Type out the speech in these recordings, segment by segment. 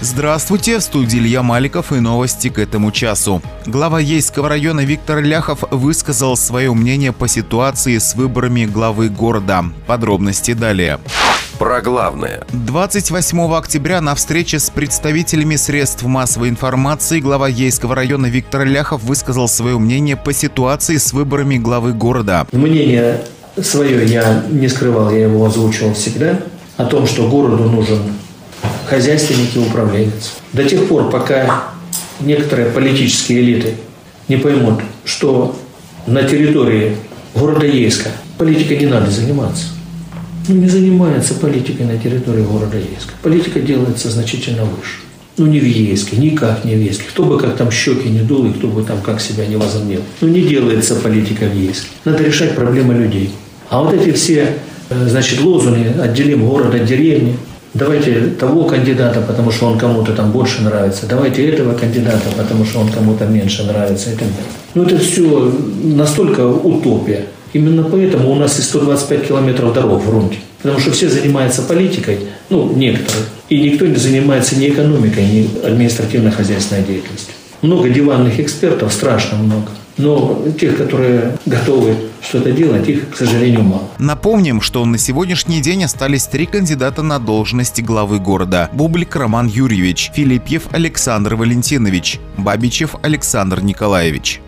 Здравствуйте, в студии Илья Маликов и новости к этому часу. Глава Ейского района Виктор Ляхов высказал свое мнение по ситуации с выборами главы города. Подробности далее. Про главное. 28 октября на встрече с представителями средств массовой информации глава Ейского района Виктор Ляхов высказал свое мнение по ситуации с выборами главы города. Мнение свое я не скрывал, я его озвучивал всегда, о том, что городу нужен хозяйственник и управленец. До тех пор, пока некоторые политические элиты не поймут, что на территории города Ейска политикой не надо заниматься. Ну, не занимается политикой на территории города Ейска. Политика делается значительно выше. Ну, не в Ейске, никак не в Ейске. Кто бы как там щеки не дул, и кто бы там как себя не возомнил. Ну, не делается политика в Ейске. Надо решать проблемы людей. А вот эти все, э, значит, лозунги «отделим город от деревни», давайте того кандидата, потому что он кому-то там больше нравится, давайте этого кандидата, потому что он кому-то меньше нравится далее. Ну, это все настолько утопия. Именно поэтому у нас и 125 километров дорог в Рунте. Потому что все занимаются политикой, ну, некоторые. И никто не занимается ни экономикой, ни административно-хозяйственной деятельностью. Много диванных экспертов, страшно много. Но тех, которые готовы что-то делать, их, к сожалению, мало. Напомним, что на сегодняшний день остались три кандидата на должность главы города. Бублик Роман Юрьевич, Филиппьев Александр Валентинович, Бабичев Александр Николаевич.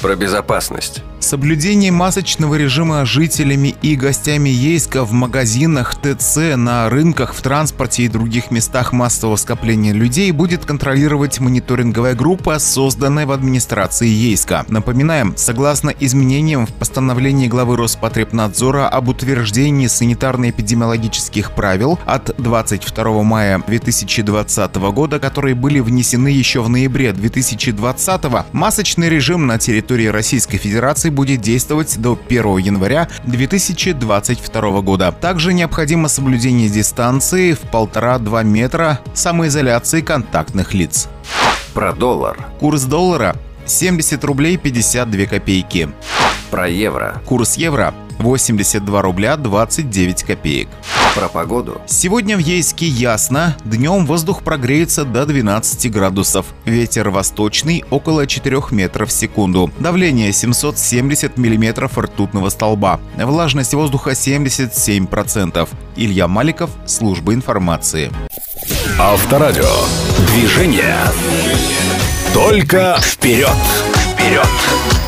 Про безопасность. Соблюдение масочного режима жителями и гостями Ейска в магазинах, ТЦ, на рынках, в транспорте и других местах массового скопления людей будет контролировать мониторинговая группа, созданная в администрации Ейска. Напоминаем, согласно изменениям в постановлении главы Роспотребнадзора об утверждении санитарно-эпидемиологических правил от 22 мая 2020 года, которые были внесены еще в ноябре 2020, масочный режим на территории Российской Федерации будет действовать до 1 января 2022 года. Также необходимо соблюдение дистанции в 1,5-2 метра, самоизоляции контактных лиц. Про доллар. Курс доллара 70 рублей 52 копейки. Про евро. Курс евро 82 рубля 29 копеек. Про погоду. Сегодня в Ейске ясно. Днем воздух прогреется до 12 градусов. Ветер восточный около 4 метров в секунду. Давление 770 миллиметров ртутного столба. Влажность воздуха 77%. Илья Маликов, служба информации. Авторадио. Движение. Только вперед. Вперед.